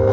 Hey,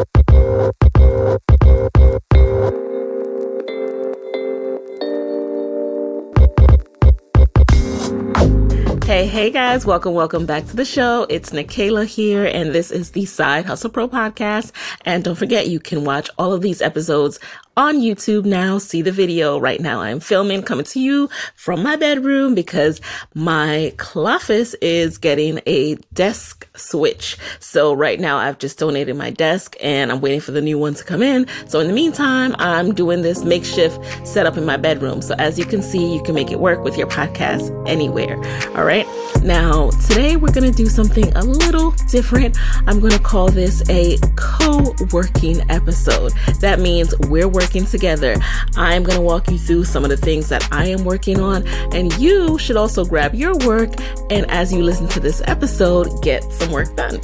hey guys, welcome, welcome back to the show. It's Nicaila here, and this is the Side Hustle Pro podcast. And don't forget, you can watch all of these episodes on YouTube now. See the video right now. I'm filming coming to you from my bedroom because my office is getting a desk switch. So right now I've just donated my desk and I'm waiting for the new one to come in. So in the meantime, I'm doing this makeshift setup in my bedroom. So as you can see, you can make it work with your podcast anywhere. All right. Now today we're going to do something a little different. I'm going to call this a co-working episode. That means we're working working together. I'm going to walk you through some of the things that I am working on, and you should also grab your work and as you listen to this episode, get some work done.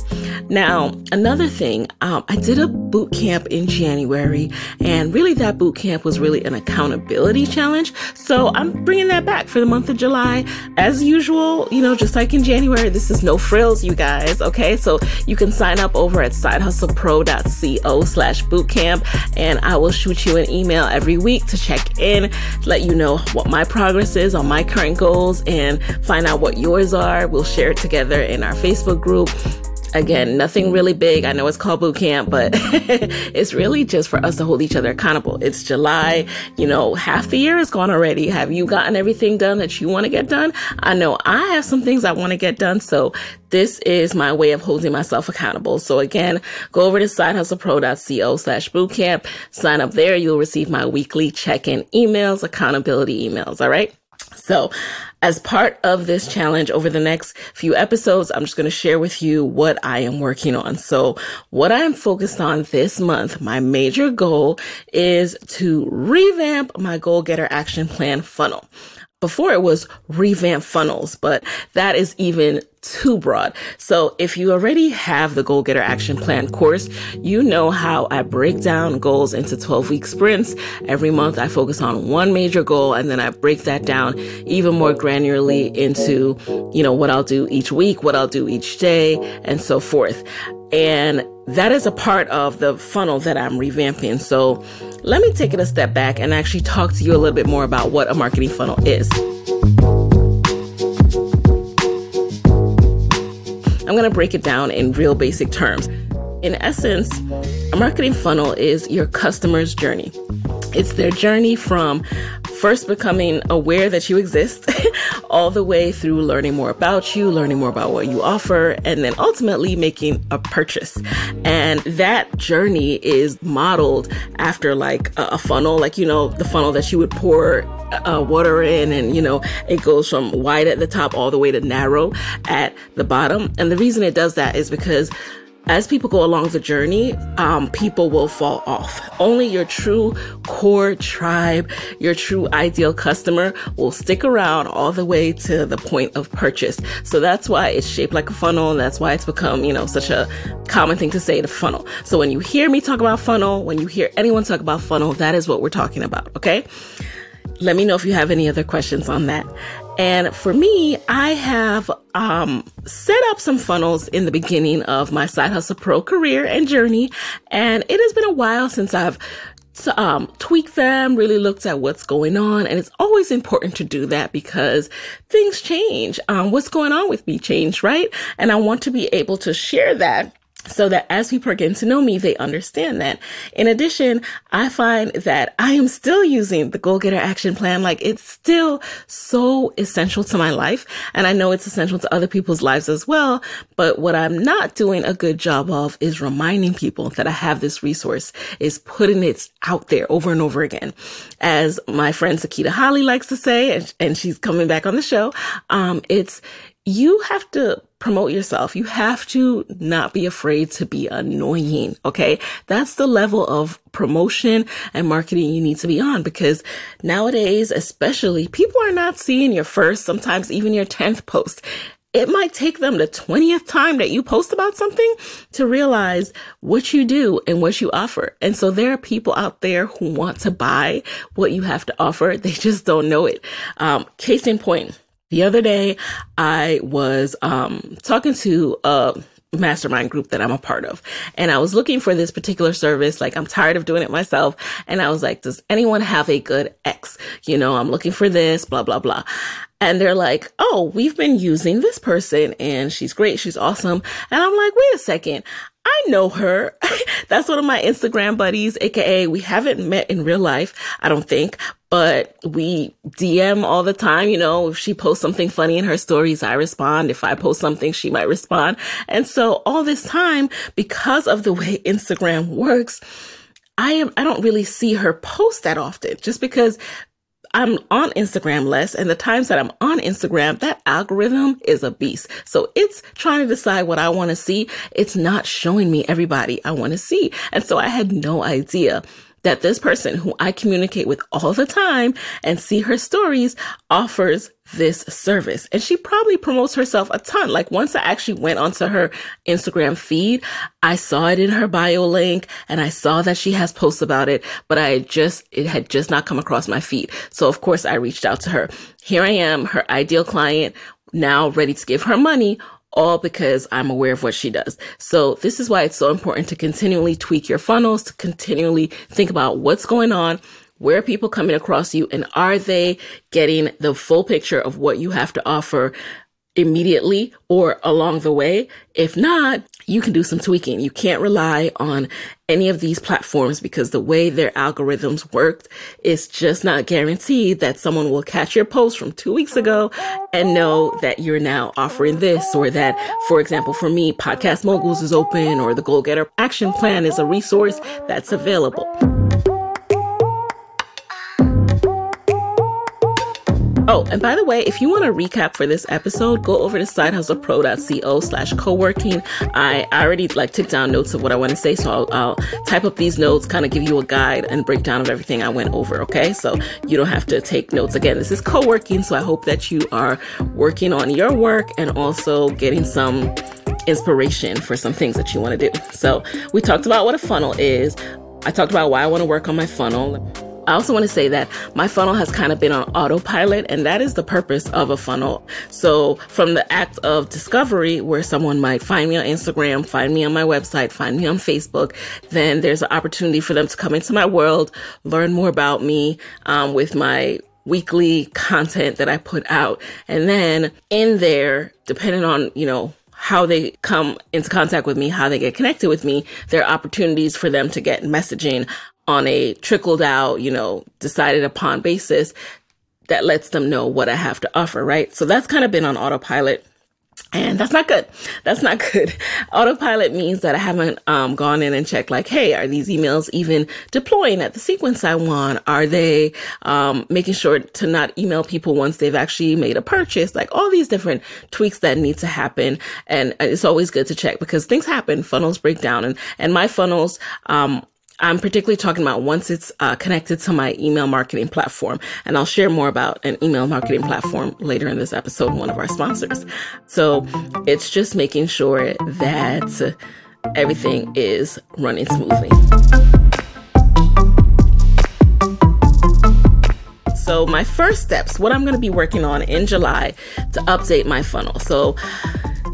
Now, another thing, um, I did a boot camp in January, and really that boot camp was really an accountability challenge. So I'm bringing that back for the month of July. As usual, you know, just like in January, this is no frills, you guys. Okay. So you can sign up over at sidehustlepro.co slash bootcamp, and I will shoot you an email every week to check in, let you know what my progress is on my current goals and find out what yours are. We'll share it together in our Facebook group. Again, nothing really big. I know it's called boot camp, but it's really just for us to hold each other accountable. It's July, you know, half the year is gone already. Have you gotten everything done that you want to get done? I know I have some things I want to get done. So this is my way of holding myself accountable. So again, go over to sidehustlepro.co slash bootcamp, sign up there. You'll receive my weekly check-in emails, accountability emails. All right. So as part of this challenge over the next few episodes, I'm just going to share with you what I am working on. So what I'm focused on this month, my major goal is to revamp my goal getter action plan funnel. Before it was revamp funnels, but that is even too broad. So if you already have the Goal Getter Action Plan course, you know how I break down goals into 12 week sprints. Every month I focus on one major goal and then I break that down even more granularly into, you know, what I'll do each week, what I'll do each day and so forth. And that is a part of the funnel that I'm revamping. So let me take it a step back and actually talk to you a little bit more about what a marketing funnel is. I'm going to break it down in real basic terms. In essence, a marketing funnel is your customer's journey. It's their journey from first becoming aware that you exist, all the way through learning more about you, learning more about what you offer, and then ultimately making a purchase. And that journey is modeled after like a, funnel, like, you know, the funnel that you would pour uh, water in and you know it goes from wide at the top all the way to narrow at the bottom and the reason it does that is because as people go along the journey, um, people will fall off. Only your true core tribe, your true ideal customer will stick around all the way to the point of purchase. So that's why it's shaped like a funnel. And that's why it's become, you know, such a common thing to say the funnel. So when you hear me talk about funnel, when you hear anyone talk about funnel, that is what we're talking about. Okay. Let me know if you have any other questions on that. And for me, I have um, set up some funnels in the beginning of my Side Hustle Pro career and journey. And it has been a while since I've um, tweaked them, really looked at what's going on. And it's always important to do that because things change. Um, what's going on with me changed, right? And I want to be able to share that so that as people are getting to know me, they understand that. In addition, I find that I am still using the goal getter action plan. Like it's still so essential to my life. And I know it's essential to other people's lives as well. But what I'm not doing a good job of is reminding people that I have this resource is putting it out there over and over again. As my friend Sakita Holley likes to say, and, and she's coming back on the show, um, it's, you have to promote yourself. You have to not be afraid to be annoying. Okay. That's the level of promotion and marketing you need to be on because nowadays, especially people are not seeing your first, sometimes even your 10th post. It might take them the 20th time that you post about something to realize what you do and what you offer. And so there are people out there who want to buy what you have to offer. They just don't know it. Um, case in point, the other day, I was um, talking to a mastermind group that I'm a part of. And I was looking for this particular service. Like I'm tired of doing it myself. And I was like, does anyone have a good X? You know, I'm looking for this, blah, blah, blah. And they're like, oh, we've been using this person and she's great. She's awesome. And I'm like, wait a second. I know her. That's one of my Instagram buddies, aka we haven't met in real life, I don't think, but we DM all the time. You know, if she posts something funny in her stories, I respond. If I post something, she might respond. And so all this time, because of the way Instagram works, I am, I don't really see her post that often just because I'm on Instagram less and the times that I'm on Instagram, that algorithm is a beast. So it's trying to decide what I want to see. It's not showing me everybody I want to see. And so I had no idea that this person who I communicate with all the time and see her stories offers this service. And she probably promotes herself a ton. Like once I actually went onto her Instagram feed, I saw it in her bio link and I saw that she has posts about it, but I just, it had just not come across my feed. So of course I reached out to her. Here I am, her ideal client, now ready to give her money all because I'm aware of what she does. So this is why it's so important to continually tweak your funnels, to continually think about what's going on, where people coming across you, and are they getting the full picture of what you have to offer immediately or along the way. If not, you can do some tweaking. You can't rely on any of these platforms because the way their algorithms work is just not guaranteed that someone will catch your post from two weeks ago and know that you're now offering this or that, for example, for me, Podcast Moguls is open or the Goal Getter Action Plan is a resource that's available. Oh, and by the way, if you want a recap for this episode, go over to sidehustlepro.co slash co-working. I already like took down notes of what I want to say, so I'll, I'll type up these notes, kind of give you a guide and breakdown of everything I went over. Okay, so you don't have to take notes again. This is co-working, so I hope that you are working on your work and also getting some inspiration for some things that you want to do. So we talked about what a funnel is. I talked about why I want to work on my funnel. I also want to say that my funnel has kind of been on autopilot, and that is the purpose of a funnel. So, from the act of discovery, where someone might find me on Instagram, find me on my website, find me on Facebook, then there's an opportunity for them to come into my world, learn more about me um, with my weekly content that I put out. And then in there, depending on, you know, how they come into contact with me, how they get connected with me, there are opportunities for them to get messaging on a trickled out, you know, decided upon basis that lets them know what I have to offer, right? So that's kind of been on autopilot. And that's not good. That's not good. Autopilot means that I haven't um, gone in and checked like, hey, are these emails even deploying at the sequence I want? Are they um, making sure to not email people once they've actually made a purchase? Like all these different tweaks that need to happen. And it's always good to check because things happen. Funnels break down and, and my funnels, um, I'm particularly talking about once it's uh, connected to my email marketing platform. And I'll share more about an email marketing platform later in this episode, one of our sponsors. So it's just making sure that everything is running smoothly. So, my first steps, what I'm going to be working on in July to update my funnel. So,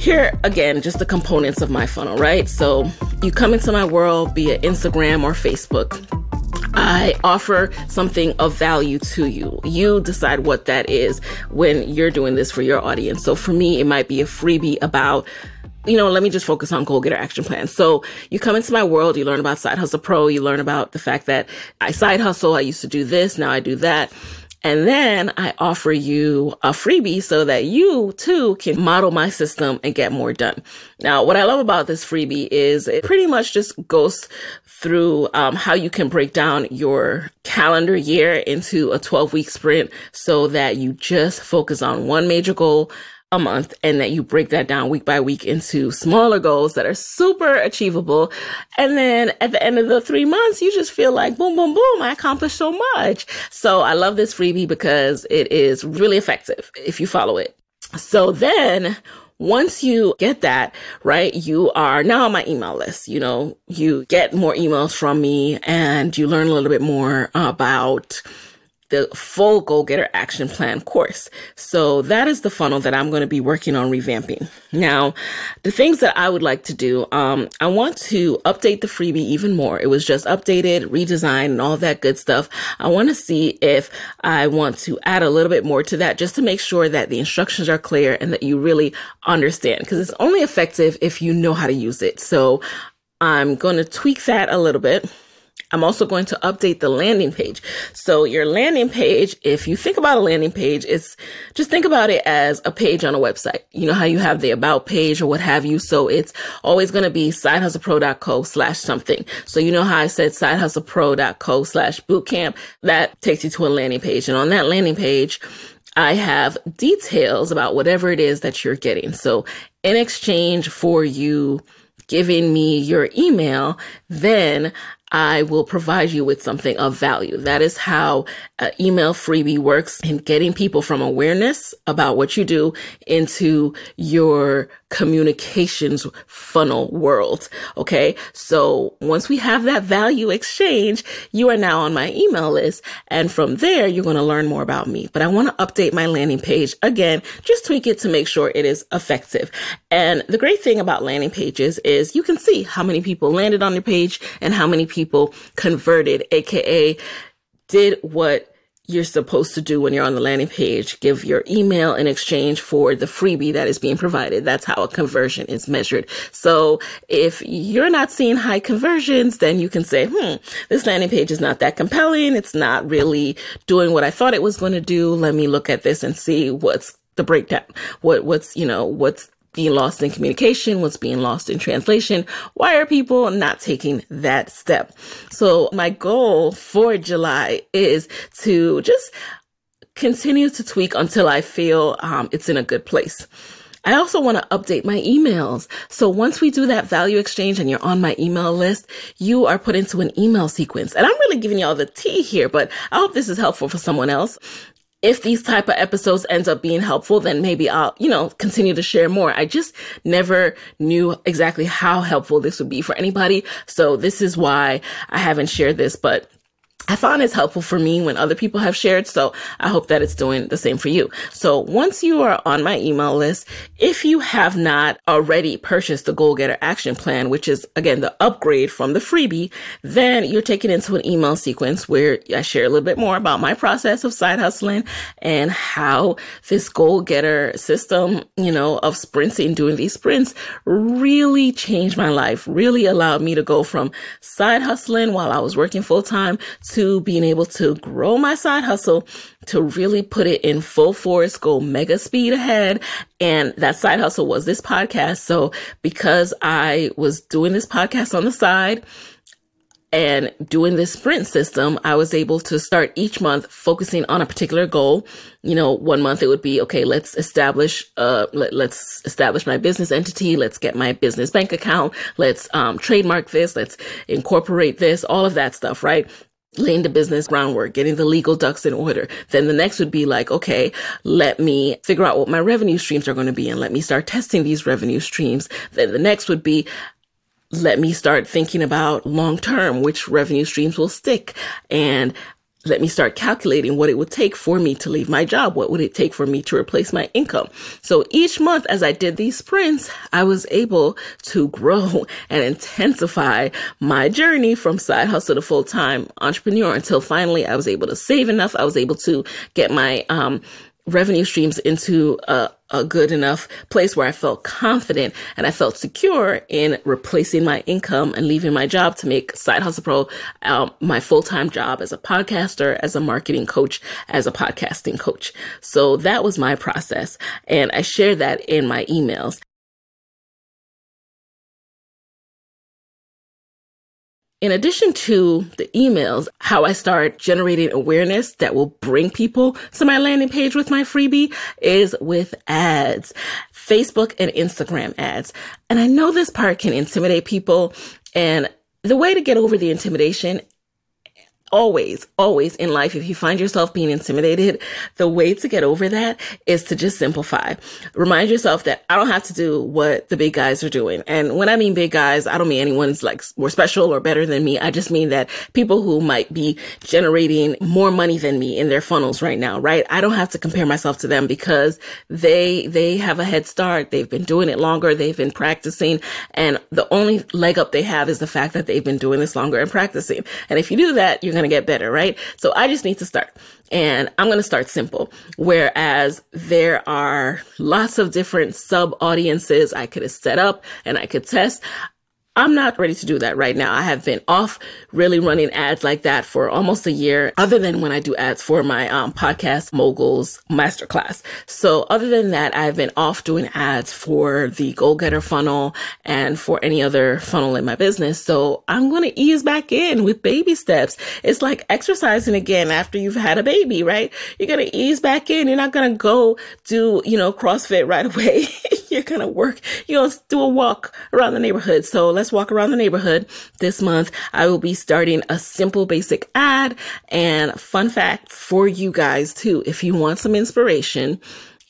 here again, just the components of my funnel, right? So you come into my world via Instagram or Facebook. I offer something of value to you. You decide what that is when you're doing this for your audience. So for me, it might be a freebie about you know, let me just focus on goal getter action plan. So you come into my world, you learn about Side Hustle Pro, you learn about the fact that I side hustle, I used to do this, now I do that. And then I offer you a freebie so that you too can model my system and get more done. Now, what I love about this freebie is it pretty much just goes through um, how you can break down your calendar year into a 12 week sprint so that you just focus on one major goal a month and that you break that down week by week into smaller goals that are super achievable. And then at the end of the three months, you just feel like boom, boom, boom, I accomplished so much. So I love this freebie because it is really effective if you follow it. So then once you get that, right, you are now on my email list. You know, you get more emails from me and you learn a little bit more about the full Goal Getter Action Plan course. So that is the funnel that I'm going to be working on revamping. Now, the things that I would like to do, um, I want to update the freebie even more. It was just updated, redesigned, and all that good stuff. I want to see if I want to add a little bit more to that just to make sure that the instructions are clear and that you really understand because it's only effective if you know how to use it. So I'm going to tweak that a little bit. I'm also going to update the landing page. So your landing page, if you think about a landing page, it's just think about it as a page on a website. You know how you have the about page or what have you. So it's always going to be sidehustlepro.co slash something. So you know how I said sidehustlepro.co slash bootcamp that takes you to a landing page. And on that landing page, I have details about whatever it is that you're getting. So in exchange for you giving me your email, then I will provide you with something of value. That is how uh, email freebie works in getting people from awareness about what you do into your communications funnel world. Okay. So once we have that value exchange, you are now on my email list. And from there, you're going to learn more about me. But I want to update my landing page again, just tweak it to make sure it is effective. And the great thing about landing pages is you can see how many people landed on your page and how many people converted, aka did what you're supposed to do when you're on the landing page. Give your email in exchange for the freebie that is being provided. That's how a conversion is measured. So if you're not seeing high conversions, then you can say, hmm, this landing page is not that compelling. It's not really doing what I thought it was going to do. Let me look at this and see what's the breakdown. What, what's, you know, what's being lost in communication, what's being lost in translation. Why are people not taking that step? So my goal for July is to just continue to tweak until I feel um, it's in a good place. I also want to update my emails. So once we do that value exchange and you're on my email list, you are put into an email sequence. And I'm really giving y'all the tea here, but I hope this is helpful for someone else if these type of episodes ends up being helpful, then maybe I'll, you know, continue to share more. I just never knew exactly how helpful this would be for anybody. So this is why I haven't shared this, but I found it's helpful for me when other people have shared. So I hope that it's doing the same for you. So once you are on my email list, if you have not already purchased the Goal Getter Action Plan, which is again the upgrade from the freebie, then you're taken into an email sequence where I share a little bit more about my process of side hustling and how this Goal Getter system, you know, of sprinting, doing these sprints really changed my life, really allowed me to go from side hustling while I was working full time to to being able to grow my side hustle to really put it in full force, go mega speed ahead. And that side hustle was this podcast. So because I was doing this podcast on the side, and doing this sprint system, I was able to start each month focusing on a particular goal. You know, one month it would be, okay, let's establish, uh, let, us establish my business entity. Let's get my business bank account. Let's, um, trademark this. Let's incorporate this, all of that stuff, right? Laying the business groundwork, getting the legal ducks in order. Then the next would be like, okay, let me figure out what my revenue streams are going to be and let me start testing these revenue streams. Then the next would be, let me start thinking about long term, which revenue streams will stick and let me start calculating what it would take for me to leave my job. What would it take for me to replace my income? So each month as I did these sprints, I was able to grow and intensify my journey from side hustle to full time entrepreneur until finally I was able to save enough. I was able to get my, um, revenue streams into a, a good enough place where I felt confident and I felt secure in replacing my income and leaving my job to make Side Hustle Pro um, my full time job as a podcaster, as a marketing coach, as a podcasting coach. So that was my process. And I share that in my emails. In addition to the emails, how I start generating awareness that will bring people to my landing page with my freebie is with ads, Facebook and Instagram ads. And I know this part can intimidate people. And the way to get over the intimidation always, always in life, if you find yourself being intimidated, the way to get over that is to just simplify. Remind yourself that I don't have to do what the big guys are doing. And when I mean big guys, I don't mean anyone's like more special or better than me. I just mean that people who might be generating more money than me in their funnels right now, right? I don't have to compare myself to them because they, they have a head start. They've been doing it longer. They've been practicing. And the only leg up they have is the fact that they've been doing this longer and practicing. And if you do that, you're going to get better, right? So I just need to start and I'm going to start simple. Whereas there are lots of different sub audiences I could have set up and I could test. I'm not ready to do that right now. I have been off really running ads like that for almost a year, other than when I do ads for my um, podcast moguls masterclass. So other than that, I've been off doing ads for the goal getter funnel and for any other funnel in my business. So I'm going to ease back in with baby steps. It's like exercising again after you've had a baby, right? You're going to ease back in. You're not going to go do, you know, CrossFit right away. you're going to work, going to do a walk around the neighborhood. So let's walk around the neighborhood this month. I will be starting a simple basic ad and fun fact for you guys too. If you want some inspiration,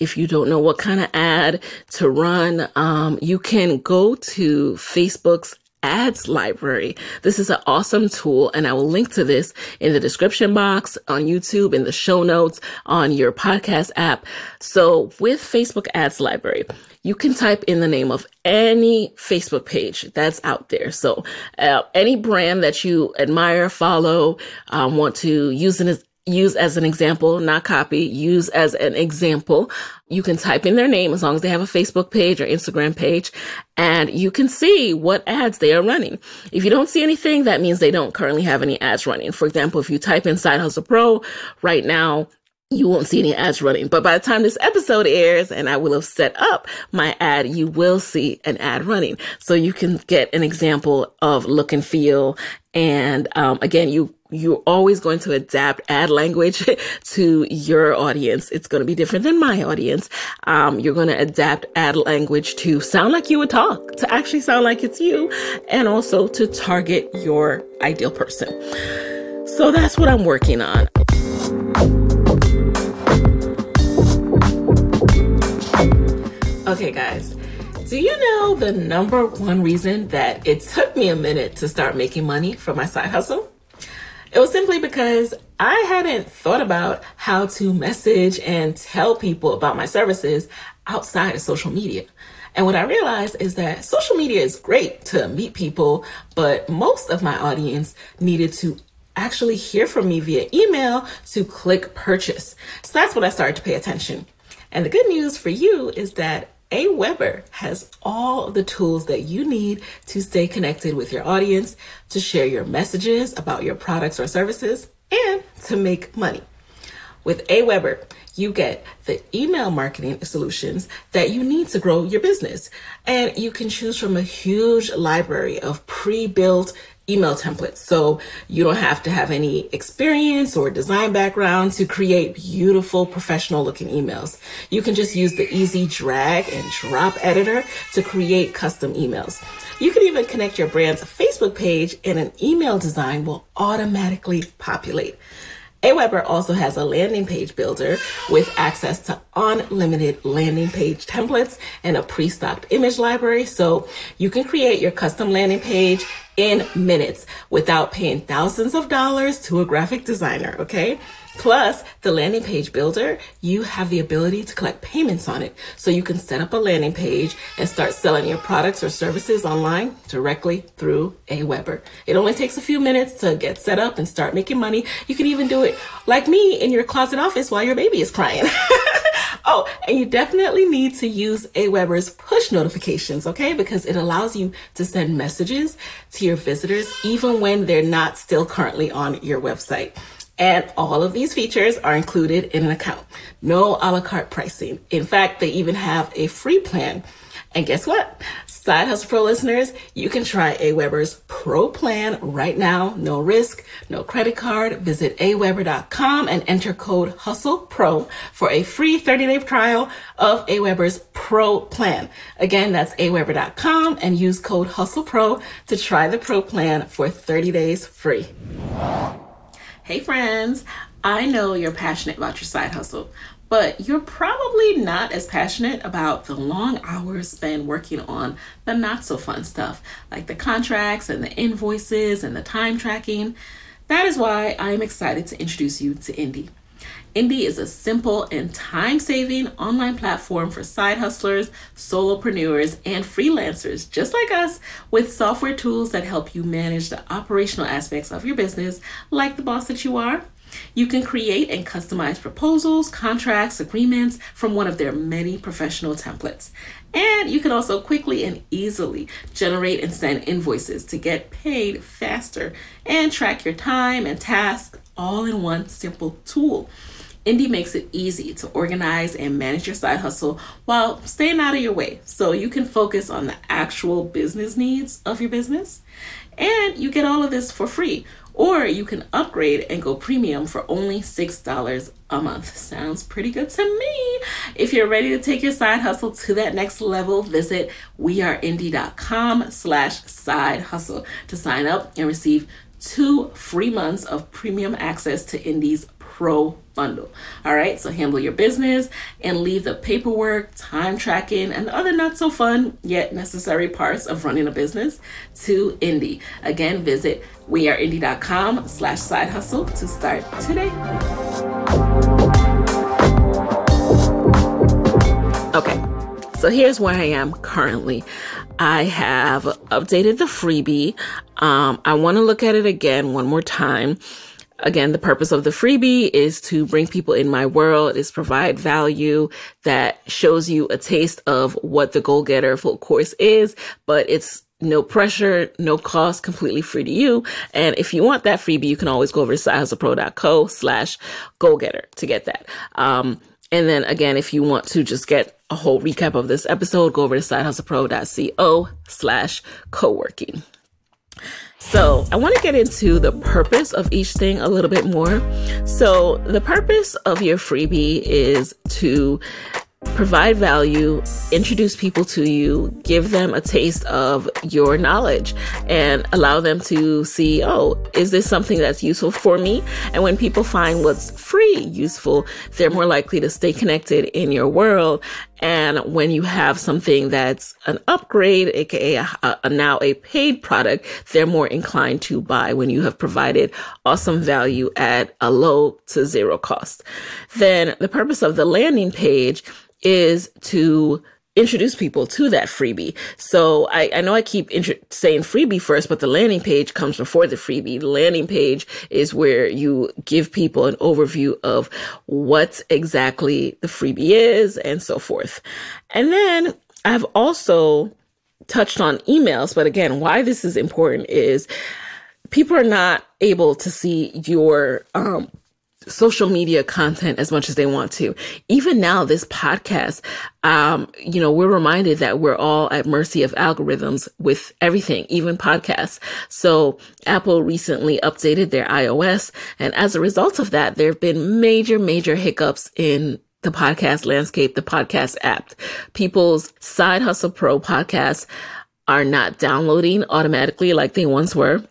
if you don't know what kind of ad to run, um, you can go to Facebook's ads library. This is an awesome tool and I will link to this in the description box on YouTube, in the show notes, on your podcast app. So with Facebook ads library, you can type in the name of any Facebook page that's out there. So uh, any brand that you admire, follow, um, want to use as use as an example, not copy, use as an example. You can type in their name as long as they have a Facebook page or Instagram page and you can see what ads they are running. If you don't see anything, that means they don't currently have any ads running. For example, if you type in Side Hustle Pro right now, you won't see any ads running. But by the time this episode airs and I will have set up my ad, you will see an ad running. So you can get an example of look and feel. And um, again, you you're always going to adapt ad language to your audience. It's going to be different than my audience. Um, you're going to adapt ad language to sound like you would talk, to actually sound like it's you, and also to target your ideal person. So that's what I'm working on. Okay, guys. Do you know the number one reason that it took me a minute to start making money from my side hustle? It was simply because I hadn't thought about how to message and tell people about my services outside of social media. And what I realized is that social media is great to meet people, but most of my audience needed to actually hear from me via email to click purchase. So that's when I started to pay attention. And the good news for you is that Aweber has all of the tools that you need to stay connected with your audience, to share your messages about your products or services, and to make money. With Aweber, you get the email marketing solutions that you need to grow your business. And you can choose from a huge library of pre-built email templates. So you don't have to have any experience or design background to create beautiful professional looking emails. You can just use the easy drag and drop editor to create custom emails. You can even connect your brand's Facebook page and an email design will automatically populate. Aweber also has a landing page builder with access to unlimited landing page templates and a pre-stocked image library. So you can create your custom landing page in minutes without paying thousands of dollars to a graphic designer. Okay. Plus, the landing page builder, you have the ability to collect payments on it. So you can set up a landing page and start selling your products or services online directly through Aweber. It only takes a few minutes to get set up and start making money. You can even do it like me in your closet office while your baby is crying. oh, and you definitely need to use Aweber's push notifications, okay? Because it allows you to send messages to your visitors even when they're not still currently on your website. And all of these features are included in an account. No a la carte pricing. In fact, they even have a free plan. And guess what? Side Hustle Pro listeners, you can try Aweber's Pro plan right now. No risk, no credit card. Visit aweber.com and enter code Hustle Pro for a free 30 day trial of Aweber's Pro plan. Again, that's aweber.com and use code Hustle Pro to try the Pro plan for 30 days free. Hey, friends. I know you're passionate about your side hustle, but you're probably not as passionate about the long hours spent working on the not so fun stuff, like the contracts and the invoices and the time tracking. That is why I am excited to introduce you to Indy. Indy is a simple and time saving online platform for side hustlers, solopreneurs, and freelancers just like us with software tools that help you manage the operational aspects of your business like the boss that you are. You can create and customize proposals, contracts, agreements from one of their many professional templates. And you can also quickly and easily generate and send invoices to get paid faster and track your time and tasks all in one simple tool. Indy makes it easy to organize and manage your side hustle while staying out of your way so you can focus on the actual business needs of your business. And you get all of this for free, or you can upgrade and go premium for only $6 a month. Sounds pretty good to me. If you're ready to take your side hustle to that next level, visit weareindy.com slash side hustle to sign up and receive two free months of premium access to Indy's Pro bundle. All right, so handle your business and leave the paperwork, time tracking, and other not so fun yet necessary parts of running a business to Indy. Again, visit weareindy.com slash side hustle to start today. Okay, so here's where I am currently. I have updated the freebie. Um, I want to look at it again one more time Again, the purpose of the freebie is to bring people in my world, is provide value that shows you a taste of what the goal getter full course is, but it's no pressure, no cost, completely free to you. And if you want that freebie, you can always go over to sidehustlepro.co slash goal getter to get that. Um, and then again, if you want to just get a whole recap of this episode, go over to sidehustlepro.co slash co-working. So I want to get into the purpose of each thing a little bit more. So the purpose of your freebie is to provide value, introduce people to you, give them a taste of your knowledge, and allow them to see, oh, is this something that's useful for me? And when people find what's free useful, they're more likely to stay connected in your world. And when you have something that's an upgrade, aka a, a, now a paid product, they're more inclined to buy when you have provided awesome value at a low to zero cost. Then the purpose of the landing page is to introduce people to that freebie. So I, I know I keep saying freebie first, but the landing page comes before the freebie. The landing page is where you give people an overview of what exactly the freebie is and so forth. And then I've also touched on emails, but again, why this is important is people are not able to see your um, social media content as much as they want to. Even now, this podcast, um, you know, we're reminded that we're all at mercy of algorithms with everything, even podcasts. So Apple recently updated their iOS. And as a result of that, there have been major, major hiccups in the podcast landscape, the podcast app. People's side hustle pro podcasts are not downloading automatically like they once were.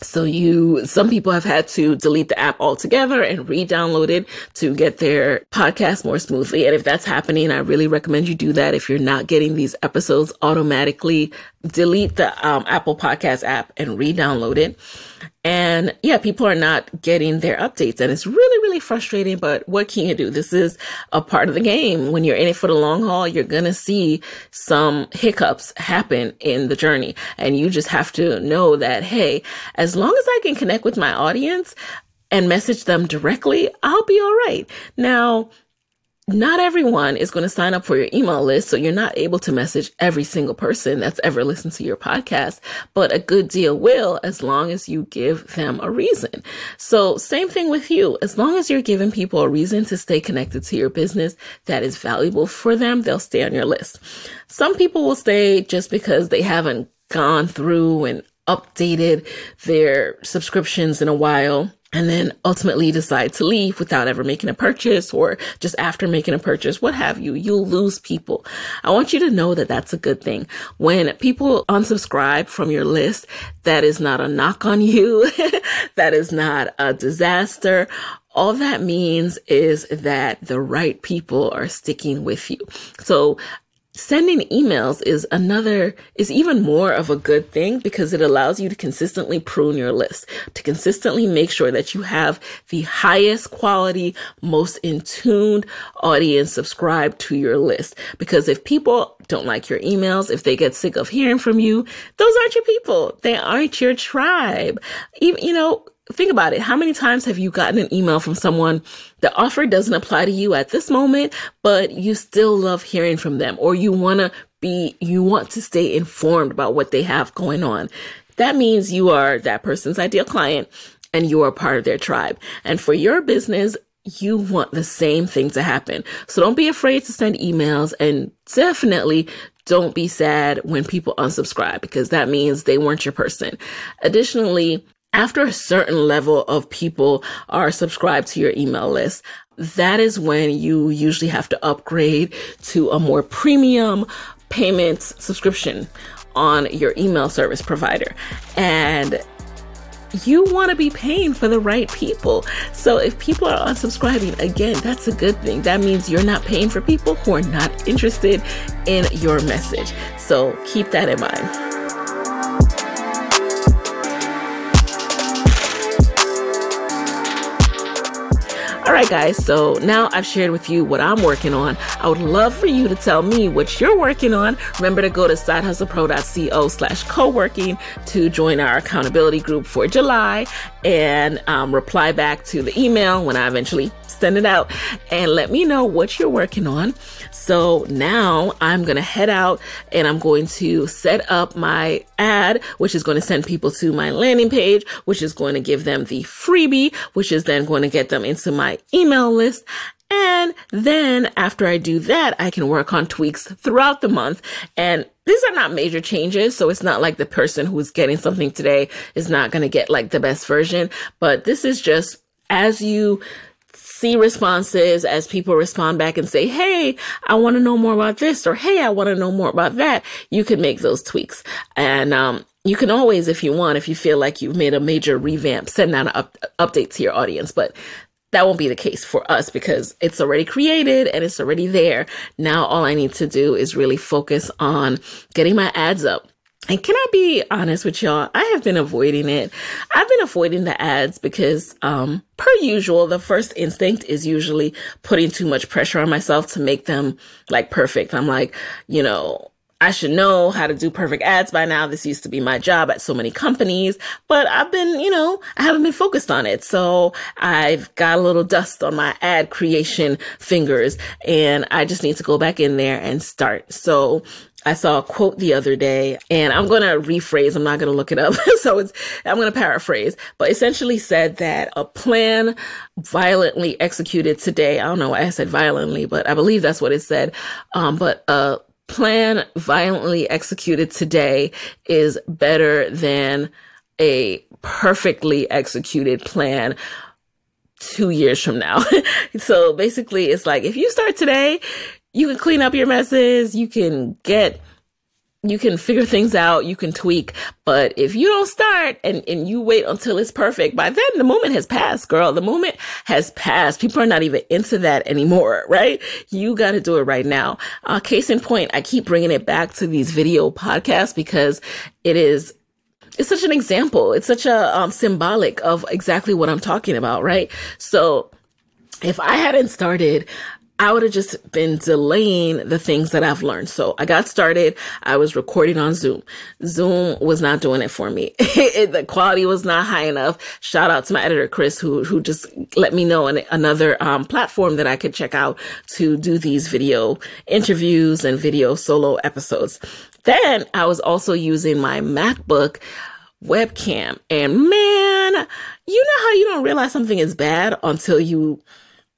So you, some people have had to delete the app altogether and re-download it to get their podcast more smoothly. And if that's happening, I really recommend you do that. If you're not getting these episodes automatically, delete the um, Apple Podcast app and re-download it. And yeah, people are not getting their updates and it's really, really frustrating. But what can you do? This is a part of the game. When you're in it for the long haul, you're going to see some hiccups happen in the journey. And you just have to know that, hey, as long as I can connect with my audience and message them directly, I'll be all right. Now, not everyone is going to sign up for your email list. So you're not able to message every single person that's ever listened to your podcast, but a good deal will as long as you give them a reason. So same thing with you. As long as you're giving people a reason to stay connected to your business that is valuable for them, they'll stay on your list. Some people will stay just because they haven't gone through and updated their subscriptions in a while and then ultimately decide to leave without ever making a purchase or just after making a purchase, what have you, you'll lose people. I want you to know that that's a good thing. When people unsubscribe from your list, that is not a knock on you. that is not a disaster. All that means is that the right people are sticking with you. So sending emails is another, is even more of a good thing because it allows you to consistently prune your list, to consistently make sure that you have the highest quality, most in tuned audience subscribed to your list. Because if people don't like your emails, if they get sick of hearing from you, those aren't your people. They aren't your tribe. Even, you know, think about it. How many times have you gotten an email from someone the offer doesn't apply to you at this moment, but you still love hearing from them or you want to be, you want to stay informed about what they have going on. That means you are that person's ideal client and you are part of their tribe. And for your business, you want the same thing to happen. So don't be afraid to send emails and definitely don't be sad when people unsubscribe because that means they weren't your person. Additionally, after a certain level of people are subscribed to your email list, that is when you usually have to upgrade to a more premium payment subscription on your email service provider. And you want to be paying for the right people. So if people are unsubscribing, again, that's a good thing. That means you're not paying for people who are not interested in your message. So keep that in mind. All right, guys. So now I've shared with you what I'm working on. I would love for you to tell me what you're working on. Remember to go to sidehustlepro.co slash co-working to join our accountability group for July and um, reply back to the email when I eventually send it out and let me know what you're working on. So now I'm going to head out and I'm going to set up my ad, which is going to send people to my landing page, which is going to give them the freebie, which is then going to get them into my email list. And then after I do that, I can work on tweaks throughout the month. And these are not major changes. So it's not like the person who's getting something today is not going to get like the best version, but this is just as you see responses as people respond back and say, Hey, I want to know more about this or Hey, I want to know more about that. You can make those tweaks. And, um, you can always, if you want, if you feel like you've made a major revamp, send out up- update to your audience. But that won't be the case for us because it's already created and it's already there. Now all I need to do is really focus on getting my ads up and can I be honest with y'all? I have been avoiding it. I've been avoiding the ads because, um, per usual, the first instinct is usually putting too much pressure on myself to make them like perfect. I'm like, you know, I should know how to do perfect ads by now. This used to be my job at so many companies, but I've been, you know, I haven't been focused on it. So I've got a little dust on my ad creation fingers and I just need to go back in there and start. So I saw a quote the other day and I'm going to rephrase. I'm not going to look it up. so it's, I'm going to paraphrase, but essentially said that a plan violently executed today. I don't know why I said violently, but I believe that's what it said. Um, but a plan violently executed today is better than a perfectly executed plan two years from now. so basically it's like, if you start today, you can clean up your messes, you can get you can figure things out, you can tweak, but if you don't start and, and you wait until it's perfect, by then the moment has passed, girl. The moment has passed. People are not even into that anymore, right? You got to do it right now. Uh, case in point, I keep bringing it back to these video podcasts because it is it's such an example. It's such a um, symbolic of exactly what I'm talking about, right? So if I hadn't started, I would have just been delaying the things that I've learned. So I got started. I was recording on Zoom. Zoom was not doing it for me. the quality was not high enough. Shout out to my editor, Chris, who, who just let me know an, another um, platform that I could check out to do these video interviews and video solo episodes. Then I was also using my MacBook webcam and man, you know how you don't realize something is bad until you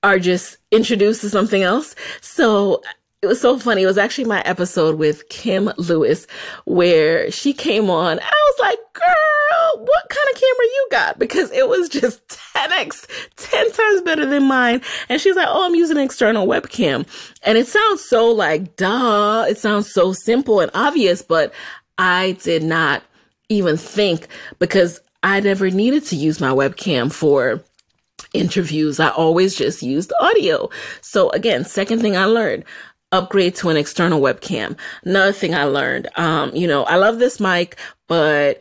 are just introduced to something else. So it was so funny. It was actually my episode with Kim Lewis where she came on. I was like, girl, what kind of camera you got? Because it was just 10x, 10 times better than mine. And she's like, Oh, I'm using an external webcam. And it sounds so like, duh. It sounds so simple and obvious, but I did not even think because I never needed to use my webcam for interviews. I always just used audio. So again, second thing I learned, upgrade to an external webcam. Another thing I learned, um, you know, I love this mic, but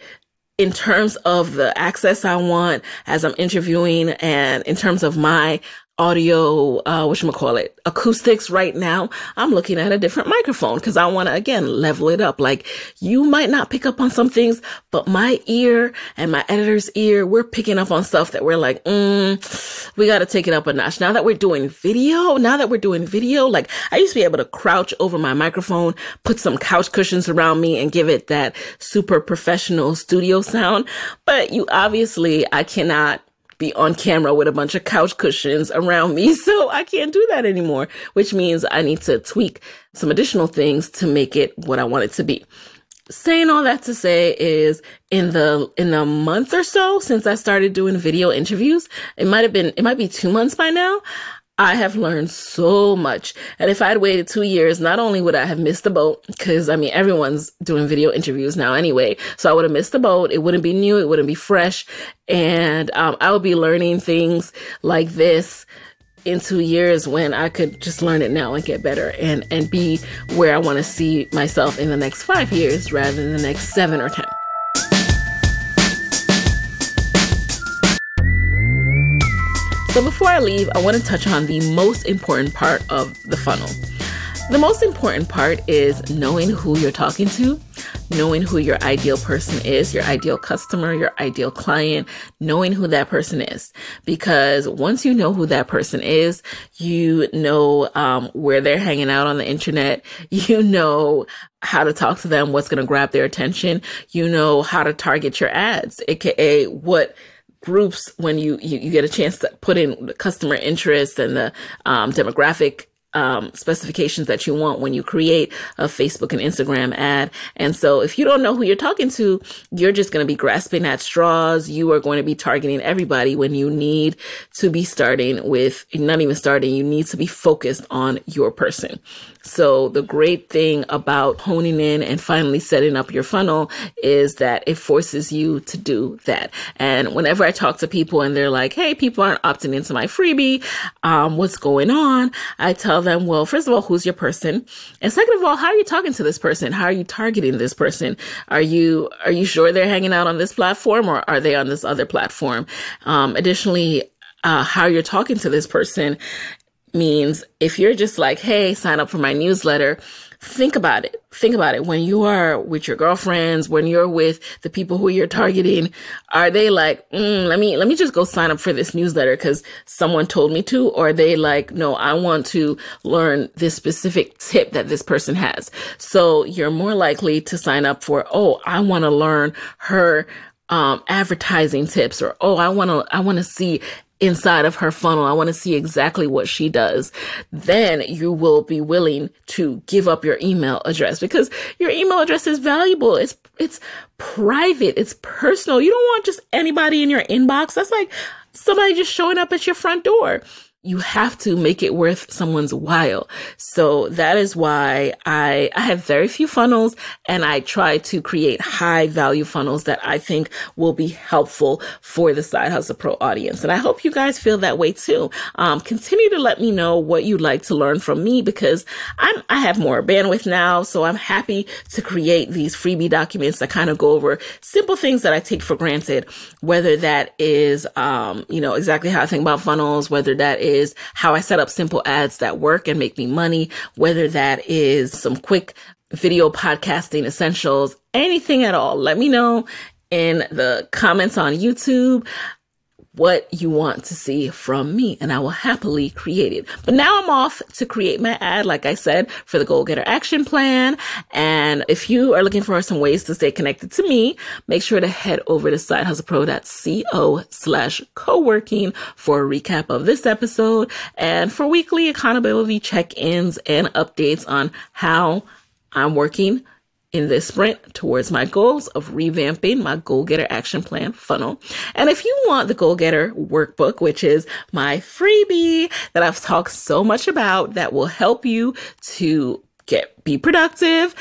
in terms of the access I want as I'm interviewing and in terms of my audio, uh, what you call it, acoustics right now, I'm looking at a different microphone because I want to again level it up. Like you might not pick up on some things, but my ear and my editor's ear, we're picking up on stuff that we're like, mm, we got to take it up a notch. Now that we're doing video, now that we're doing video, like I used to be able to crouch over my microphone, put some couch cushions around me and give it that super professional studio sound. But you obviously, I cannot be on camera with a bunch of couch cushions around me. So I can't do that anymore, which means I need to tweak some additional things to make it what I want it to be. Saying all that to say is in the, in a month or so since I started doing video interviews, it might have been, it might be two months by now. I have learned so much. And if I had waited two years, not only would I have missed the boat, because I mean, everyone's doing video interviews now anyway. So I would have missed the boat. It wouldn't be new. It wouldn't be fresh. And um, I would be learning things like this in two years when I could just learn it now and get better and, and be where I want to see myself in the next five years rather than the next seven or 10. So before I leave, I want to touch on the most important part of the funnel. The most important part is knowing who you're talking to, knowing who your ideal person is, your ideal customer, your ideal client, knowing who that person is. Because once you know who that person is, you know um, where they're hanging out on the internet. You know how to talk to them, what's going to grab their attention. You know how to target your ads, aka what groups when you, you, you get a chance to put in the customer interest and the um, demographic um, specifications that you want when you create a Facebook and Instagram ad. And so if you don't know who you're talking to, you're just going to be grasping at straws. You are going to be targeting everybody when you need to be starting with, not even starting, you need to be focused on your person. So the great thing about honing in and finally setting up your funnel is that it forces you to do that. And whenever I talk to people and they're like, Hey, people aren't opting into my freebie. Um, what's going on? I tell them, well, first of all, who's your person? And second of all, how are you talking to this person? How are you targeting this person? Are you, are you sure they're hanging out on this platform or are they on this other platform? Um, additionally, uh, how you're talking to this person means if you're just like, hey, sign up for my newsletter, think about it. Think about it. When you are with your girlfriends, when you're with the people who you're targeting, are they like, mm, let me, let me just go sign up for this newsletter because someone told me to? Or are they like, no, I want to learn this specific tip that this person has. So you're more likely to sign up for, oh, I want to learn her um, advertising tips or, oh, I want to, I want to see inside of her funnel. I want to see exactly what she does. Then you will be willing to give up your email address because your email address is valuable. It's, it's private. It's personal. You don't want just anybody in your inbox. That's like somebody just showing up at your front door you have to make it worth someone's while. So that is why I, I have very few funnels and I try to create high value funnels that I think will be helpful for the Side Hustle Pro audience. And I hope you guys feel that way too. Um, continue to let me know what you'd like to learn from me because I'm, I have more bandwidth now. So I'm happy to create these freebie documents that kind of go over simple things that I take for granted, whether that is, um, you know, exactly how I think about funnels, whether that is is how I set up simple ads that work and make me money, whether that is some quick video podcasting essentials, anything at all. Let me know in the comments on YouTube what you want to see from me and I will happily create it. But now I'm off to create my ad, like I said, for the Goal Getter Action Plan. And if you are looking for some ways to stay connected to me, make sure to head over to sidehustlepro.co slash co-working for a recap of this episode and for weekly accountability check-ins and updates on how I'm working in this sprint towards my goals of revamping my goal getter action plan funnel. And if you want the goal getter workbook, which is my freebie that I've talked so much about that will help you to get, be productive,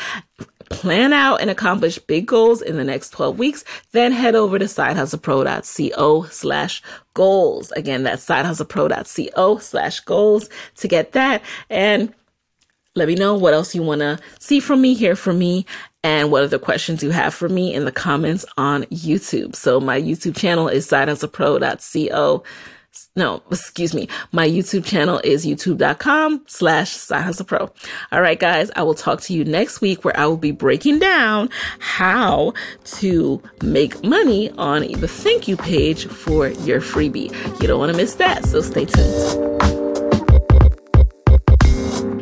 plan out and accomplish big goals in the next 12 weeks, then head over to sidehustlepro.co slash goals. Again, that's sidehustlepro.co slash goals to get that. And let me know what else you want to see from me, hear from me, and what other questions you have for me in the comments on YouTube. So my YouTube channel is sidehustlepro.co no, excuse me. My YouTube channel is youtube.com slash side hustle pro. All right, guys, I will talk to you next week where I will be breaking down how to make money on the thank you page for your freebie. You don't want to miss that. So stay tuned.